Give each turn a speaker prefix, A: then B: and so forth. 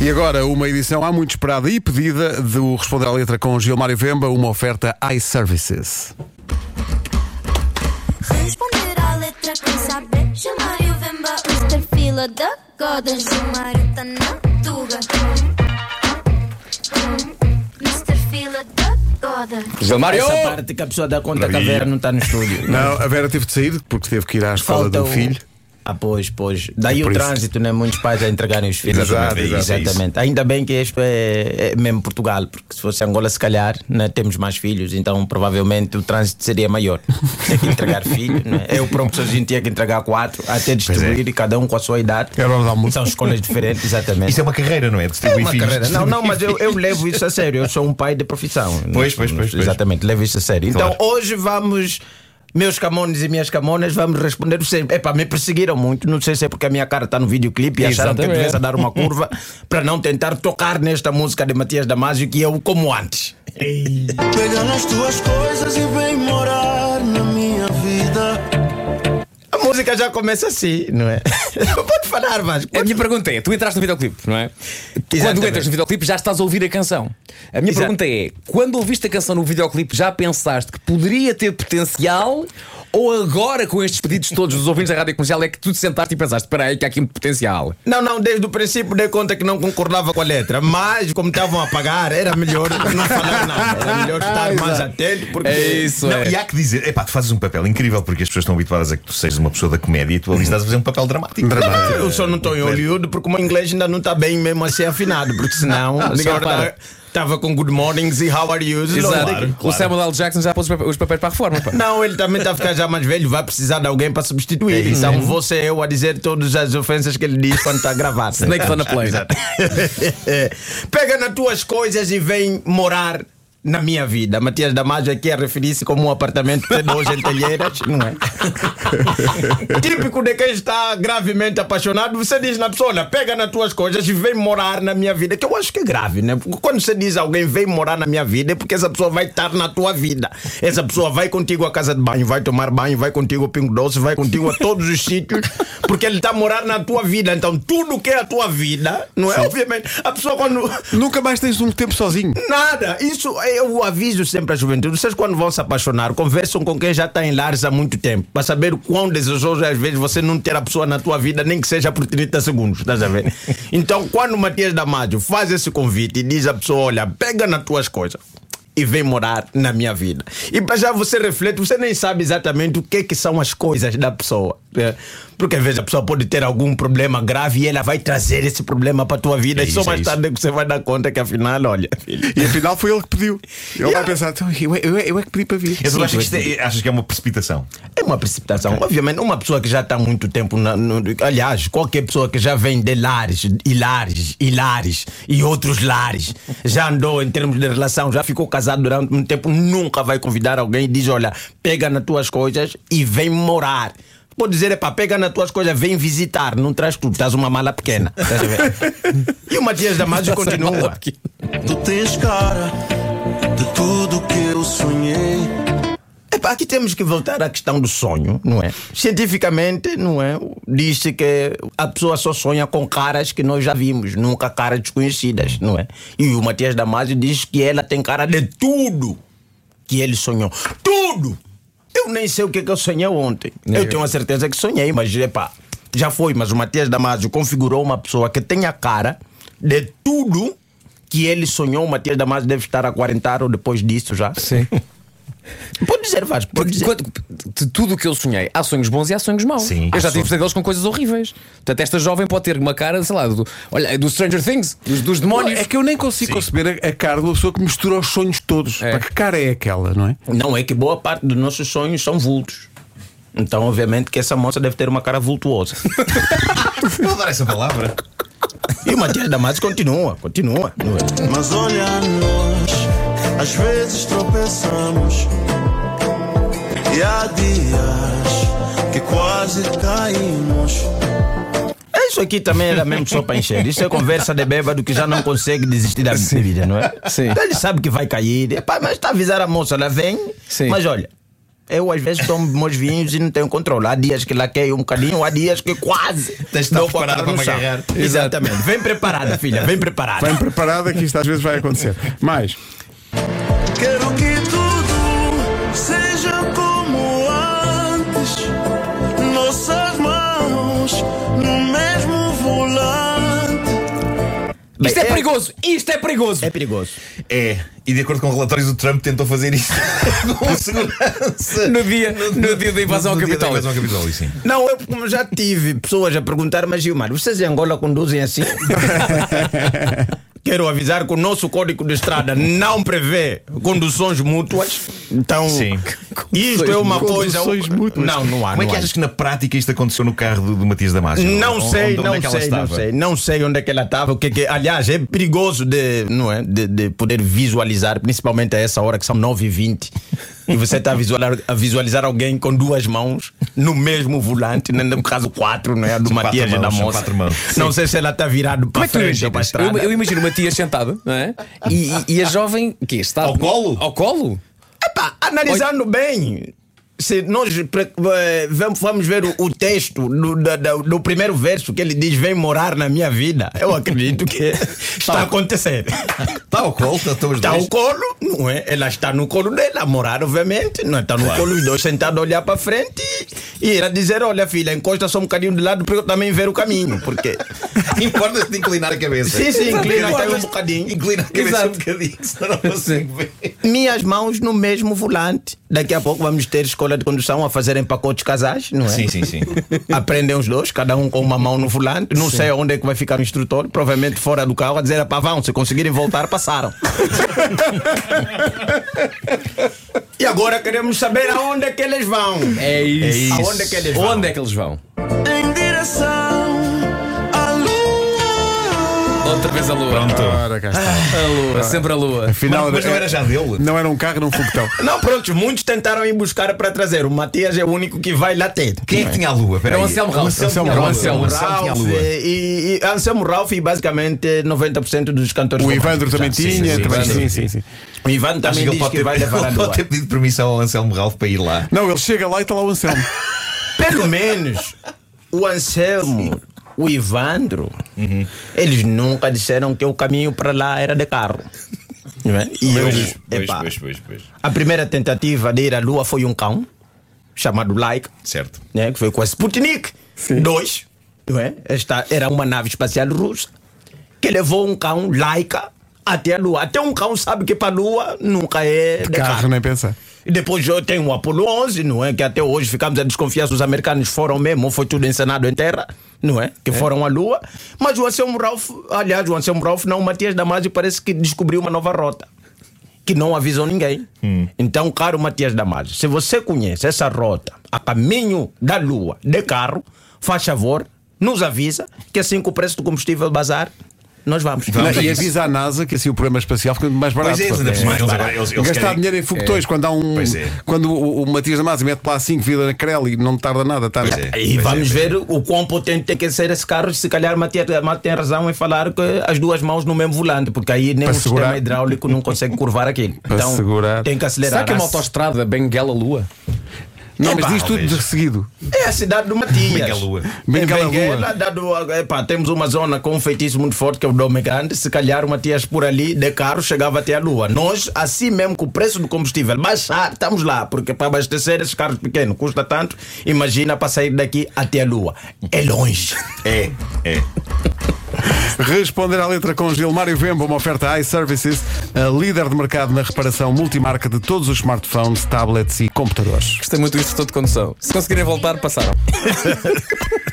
A: E agora, uma edição há muito esperada e pedida do Responder à Letra com Gilmário Vemba, uma oferta iServices.
B: Responder à letra quem saber Gilmário Vemba Mr. Fila da Goda Gilmário tá na tuga Mr. Fila da Goda
C: Gilmário!
D: Essa parte que a pessoa dá conta que a Vera não está no estúdio.
A: Não, a Vera teve de sair porque teve que ir à escola
D: Falta
A: do
D: o-
A: filho.
D: Ah, pois, pois. Daí
A: Por
D: o trânsito, né? Muitos pais a entregarem os filhos.
A: Exato,
D: né?
A: exato, é.
D: Exatamente. Ainda bem que isto é, é mesmo Portugal, porque se fosse Angola, se calhar, né? temos mais filhos, então provavelmente o trânsito seria maior. Tem que entregar filho, né? Eu próprio sozinho tinha que entregar quatro, até distribuir, e cada um com a sua idade. São escolas diferentes, exatamente.
E: Isso é uma carreira, não é?
D: É
E: Distribuir
D: uma
E: filhos.
D: carreira. Não, não, mas eu, eu levo isso a sério. Eu sou um pai de profissão.
E: Pois, pois, pois, pois.
D: Exatamente, levo isso a sério. Então,
E: Claro.
D: hoje vamos. Meus camones e minhas camonas, vamos responder sempre. Epá, me perseguiram muito. Não sei se é porque a minha cara está no videoclipe e acharam que eu devesse dar uma curva para não tentar tocar nesta música de Matias Damasio que eu como antes.
F: Pega nas tuas coisas e vem morar na minha
D: música já começa assim, não é? Pode falar, mas.
C: A minha pergunta é: tu entraste no videoclipe, não é? Quando
D: Exatamente.
C: entras no videoclipe já estás a ouvir a canção. A minha
D: Exato.
C: pergunta é: quando ouviste a canção no videoclipe já pensaste que poderia ter potencial? Ou agora, com estes pedidos todos dos ouvintes da rádio comercial, é que tu te sentaste e pensaste: espera aí, que há aqui um potencial?
D: Não, não, desde o princípio dei conta que não concordava com a letra, mas como estavam a pagar, era melhor não falar nada, era melhor estar mais atento, porque.
C: É isso,
E: Não,
C: é.
E: e há que dizer, epá, tu fazes um papel incrível porque as pessoas estão habituadas a que tu sejas uma pessoa da comédia e tu ali estás a fazer um papel dramático.
A: Dramático.
D: Eu só não estou em Hollywood porque o meu inglês ainda não está bem mesmo assim afinado, porque senão a senhora
C: repara.
D: Estava com good mornings e how are you?
C: Exato. O Samuel L. Jackson já pôs os papéis- para a reforma. pá.
D: Não, ele também está a ficar já mais velho, vai precisar de alguém para substituir. então vou ser eu a dizer todas as ofensas que ele diz quando está a gravar.
C: Snake on a plane.
D: Pega nas tuas coisas e vem morar na minha vida. Matias Damasio aqui a referir-se como um apartamento de dois em telheiras, não é? Típico de quem está gravemente apaixonado, você diz na pessoa: olha, pega nas tuas coisas e vem morar na minha vida. Que eu acho que é grave, né? Porque quando você diz a alguém vem morar na minha vida, é porque essa pessoa vai estar na tua vida. Essa pessoa vai contigo à casa de banho, vai tomar banho, vai contigo ao pingo doce, vai contigo a todos os sítios, porque ele está a morar na tua vida. Então, tudo que é a tua vida, não é? Obviamente, a pessoa quando.
A: Nunca mais tens um tempo sozinho.
D: Nada, isso eu aviso sempre à juventude. Vocês, quando vão se apaixonar, conversam com quem já está em lares há muito tempo, para saber o quão desejoso é, às vezes, você não ter a pessoa na tua vida, nem que seja por 30 segundos, estás a ver? Então, quando o Matias Damasio faz esse convite e diz à pessoa: olha, pega nas tuas coisas. E vem morar na minha vida. E para já você reflete, você nem sabe exatamente o que, é que são as coisas da pessoa. né? Porque às vezes a pessoa pode ter algum problema grave e ela vai trazer esse problema para a tua vida.
E: É
D: e só
E: isso, é
D: mais
E: isso.
D: tarde é que você vai dar conta que afinal, olha, filho,
A: E afinal foi ele que pediu. Ele vai pensar, então, eu, eu, eu é que pedi para vir.
E: Eu
D: Sim,
E: achas, que isto é, achas que é uma precipitação?
D: É uma precipitação. Obviamente, uma pessoa que já está há muito tempo. Na, no- aliás, qualquer pessoa que já vem de lares e lares e lares e outros lares, já andou em termos de relação, já ficou casado durante um tempo, nunca vai convidar alguém e diz: Olha, pega nas tuas coisas e vem morar. Pode dizer, epá, pega nas tuas coisas, vem visitar, não traz tudo, traz uma mala pequena. Estás e o Matias Damasio continua.
F: Tu tens cara de tudo que eu sonhei.
D: Epá, aqui temos que voltar à questão do sonho, não é? Cientificamente, não é? Diz-se que a pessoa só sonha com caras que nós já vimos, nunca caras desconhecidas, não é? E o Matias Damasio diz que ela tem cara de tudo que ele sonhou. Tudo! Eu nem sei o que, que eu sonhei ontem. Eu tenho a certeza que sonhei, mas epá, já foi. Mas o Matias Damasio configurou uma pessoa que tem a cara de tudo que ele sonhou. O Matias Damasio deve estar a 40 ou depois disso já.
C: Sim.
D: Pode dizer, Vasco, pode dizer.
C: Quando- de tudo o que eu sonhei, há sonhos bons e há sonhos maus.
E: Sim.
C: eu já tive
E: sonhos.
C: pesadelos com coisas horríveis. Portanto, esta jovem pode ter uma cara, sei lá, do, olha, do Stranger Things, dos, dos demónios.
A: É que eu nem consigo conceber a, a cara de uma pessoa que mistura os sonhos todos.
C: É.
A: Para que cara é aquela, não é?
D: Não é que boa parte dos nossos sonhos são vultos. Então, obviamente, que essa moça deve ter uma cara vultuosa.
E: Vou dar essa palavra.
D: e o Matias Damasio continua, continua. não?
F: Mas olha nós, às vezes tropeçamos. E há dias que quase caímos.
D: É Isso aqui também era mesmo só para encher. Isso é conversa de bêbado que já não consegue desistir da vida, não é?
C: Sim.
D: Então ele sabe que vai cair. Epá, mas está a avisar a moça, ela vem.
C: Sim.
D: Mas olha, Eu às vezes tomo meus vinhos e não tenho controle. Há dias que laqueio um bocadinho, há dias que quase.
E: Tens de estar preparada para
D: chão.
E: agarrar.
D: Exatamente. Vem preparada, filha, vem preparada.
A: Bem preparada que isto às vezes vai acontecer. Mais.
F: Quero que tudo seja como antes. Nossas mãos no mesmo volante.
C: Isto é
D: Bem, é-
C: perigoso! Isto é perigoso!
D: É perigoso.
E: É, e de acordo com relatórios, o Trump tentou fazer isso com segurança.
C: No dia, no dia da invasão ao
E: No
C: Capitólio.
E: invasão ao Capitólio, sim.
D: Não, eu já tive pessoas a perguntar, mas Gilmar, vocês em Angola conduzem assim? Quero avisar que o nosso código de estrada não prevê conduções mútuas. Então,
E: Sim.
D: isto é uma coisa. Não, não há.
E: Como é
D: não
E: que
D: há.
E: achas que na prática isto aconteceu no carro do, do Matias Damasio?
D: Não sei,
E: onde,
D: não
E: onde é que ela
D: sei, não
E: estava?
D: sei, não sei onde é que ela estava. O que, que aliás é perigoso de, não é, de, de poder visualizar, principalmente a essa hora que são 9h20 e você está a visualizar, a visualizar alguém com duas mãos no mesmo volante, né, no caso quatro, não é? Do
E: São
D: Matias da
E: mãos, são
D: moça. Não sei se ela está virado
C: Como
D: para
C: é que tu
D: frente ou para a.
C: Eu, eu imagino o Matias sentado, não é? E, e- e a jovem, que está
E: Ao colo?
C: Ao colo?
D: Analisando bem, se nós eh, vamos- ver o, texto do, primeiro verso que ele diz: Vem morar na minha vida. Eu acredito que está a acontecer.
E: Está ao colo, está- estão os
D: Está
E: dois.
D: o colo, não é? Ela está no colo dela, a morar, obviamente. Não é? Está no colo, os dois sentados a olhar para frente e, ela dizer: Olha, filha, encosta só um bocadinho de lado para eu também ver o caminho. Porque.
E: Importa-se de inclinar a cabeça.
D: Sim, sim, inclina até um bocadinho.
E: Inclina a cabeça
C: Exato.
E: um bocadinho, senão não consigo ver.
D: Minhas mãos no mesmo volante. Daqui a pouco vamos ter escola de condução a fazerem pacotes casais, não é?
E: Sim, sim, sim.
D: Aprendem os dois, cada um com uma mão no volante. Não sei onde é que vai ficar o instrutor, provavelmente fora do carro, a dizer: pá, vão, se conseguirem voltar, passaram. e agora queremos saber aonde é que eles vão.
C: É isso.
D: Aonde é que eles vão?
C: Onde é que eles vão?
F: Em direção
C: Outra vez a lua.
E: Pronto.
A: Ora, cá está.
C: A lua, sempre a lua.
A: Afinal,
E: Mas não era já dele?
A: Não era um carro, num foguetão.
D: Não, pronto, muitos tentaram ir buscar para trazer. O Matias é o único que vai lá ter.
E: Quem é que tinha a lua? Espera
C: É o
E: aí.
C: Anselmo Ralph.
A: Anselmo
C: É o
A: Ralph.
C: Anselmo.
E: Anselmo tinha a
D: Ralph
E: lua.
D: e, e Anselmo Ralph e basicamente 90% dos cantores
A: O
D: românticos.
A: Evandro também
E: sim,
A: tinha.
E: sim,
A: também-
E: sim,
A: Sim,
E: sim.
A: sim, sim.
D: O Ivan
E: Acho
D: também
E: que ele
D: diz
E: pode
D: que
E: ter,
D: vai levar a
E: ele
D: lua.
E: pode ter pedido permissão ao Anselmo Ralph para ir lá.
A: Não, ele chega lá e está lá o Anselmo.
D: Pelo menos o Anselmo, o Ivandro, eles nunca disseram que o caminho para lá era de carro. Não é? E
E: Pois,
D: epá,
E: pois, pois, pois.
D: a primeira tentativa de ir à Lua foi um cão, chamado Laika,
E: Certo.
D: né, que foi com a Sputnik 2. Não é? Esta era uma nave espacial russa que levou um cão Laika até a Lua. Até um cão sabe que para a Lua nunca é de
A: Carro,
D: carro.
A: nem pensar.
D: E depois eu tenho o Apollo 11, não é? Que até hoje ficamos a desconfiar se os americanos foram mesmo ou foi tudo encenado em terra, não é? Que foram à Lua. Mas o Anselmo Ralph, aliás, o Anselmo Ralph, não, o Matias Damasio parece que descobriu uma nova rota. Que não avisou ninguém. Então, caro Matias Damasio, se você conhece essa rota a caminho da Lua de carro, faz favor, nos avisa que assim que o preço do combustível bazar, nós vamos.
E: Vamos
A: e avisa a NASA que assim o programa espacial fica mais barato.
E: Pois é, ainda por cima, eles agora- eles- eles
A: Gastar
E: querem-
A: dinheiro em foguetões quando há um.
E: Pois é.
A: Quando o, o Matias Damasio mete lá 5 vida na crela e não tarda nada, tá?
E: Pois é.
D: E
E: Pois
D: vamos
E: é,
D: ver o quão potente tem que ser esse carro. Se calhar Matias Amado tem razão em falar que as duas mãos no mesmo volante, porque aí nem
A: Para
D: o sistema
A: segurar.
D: hidráulico não consegue curvar aquilo.
A: Para
D: então
A: segurar.
D: tem que acelerar.
C: Será que é uma
D: As-
C: autoestrada Benguela Lua?
A: Não, mas diz tudo de seguido.
D: É a cidade do Matias.
E: Bengalua.
A: Bengala
D: Em Benguela,
A: Lua.
D: dado, epá, temos uma zona com um feitiço muito forte que é o Dome Grande. Se calhar o Matias por ali de carro chegava até a Lua. Nós, assim mesmo com o preço do combustível baixar, estamos lá, porque para abastecer esses carros pequenos custa tanto. Imagina para sair daqui até a Lua. É longe.
E: É, é.
A: Responder à letra com Gilmário Vemba, uma oferta iServices, a líder de mercado na reparação multimarca de todos os smartphones, tablets e computadores.
C: Gostei muito do instrutor de condução. Se conseguirem voltar, passaram.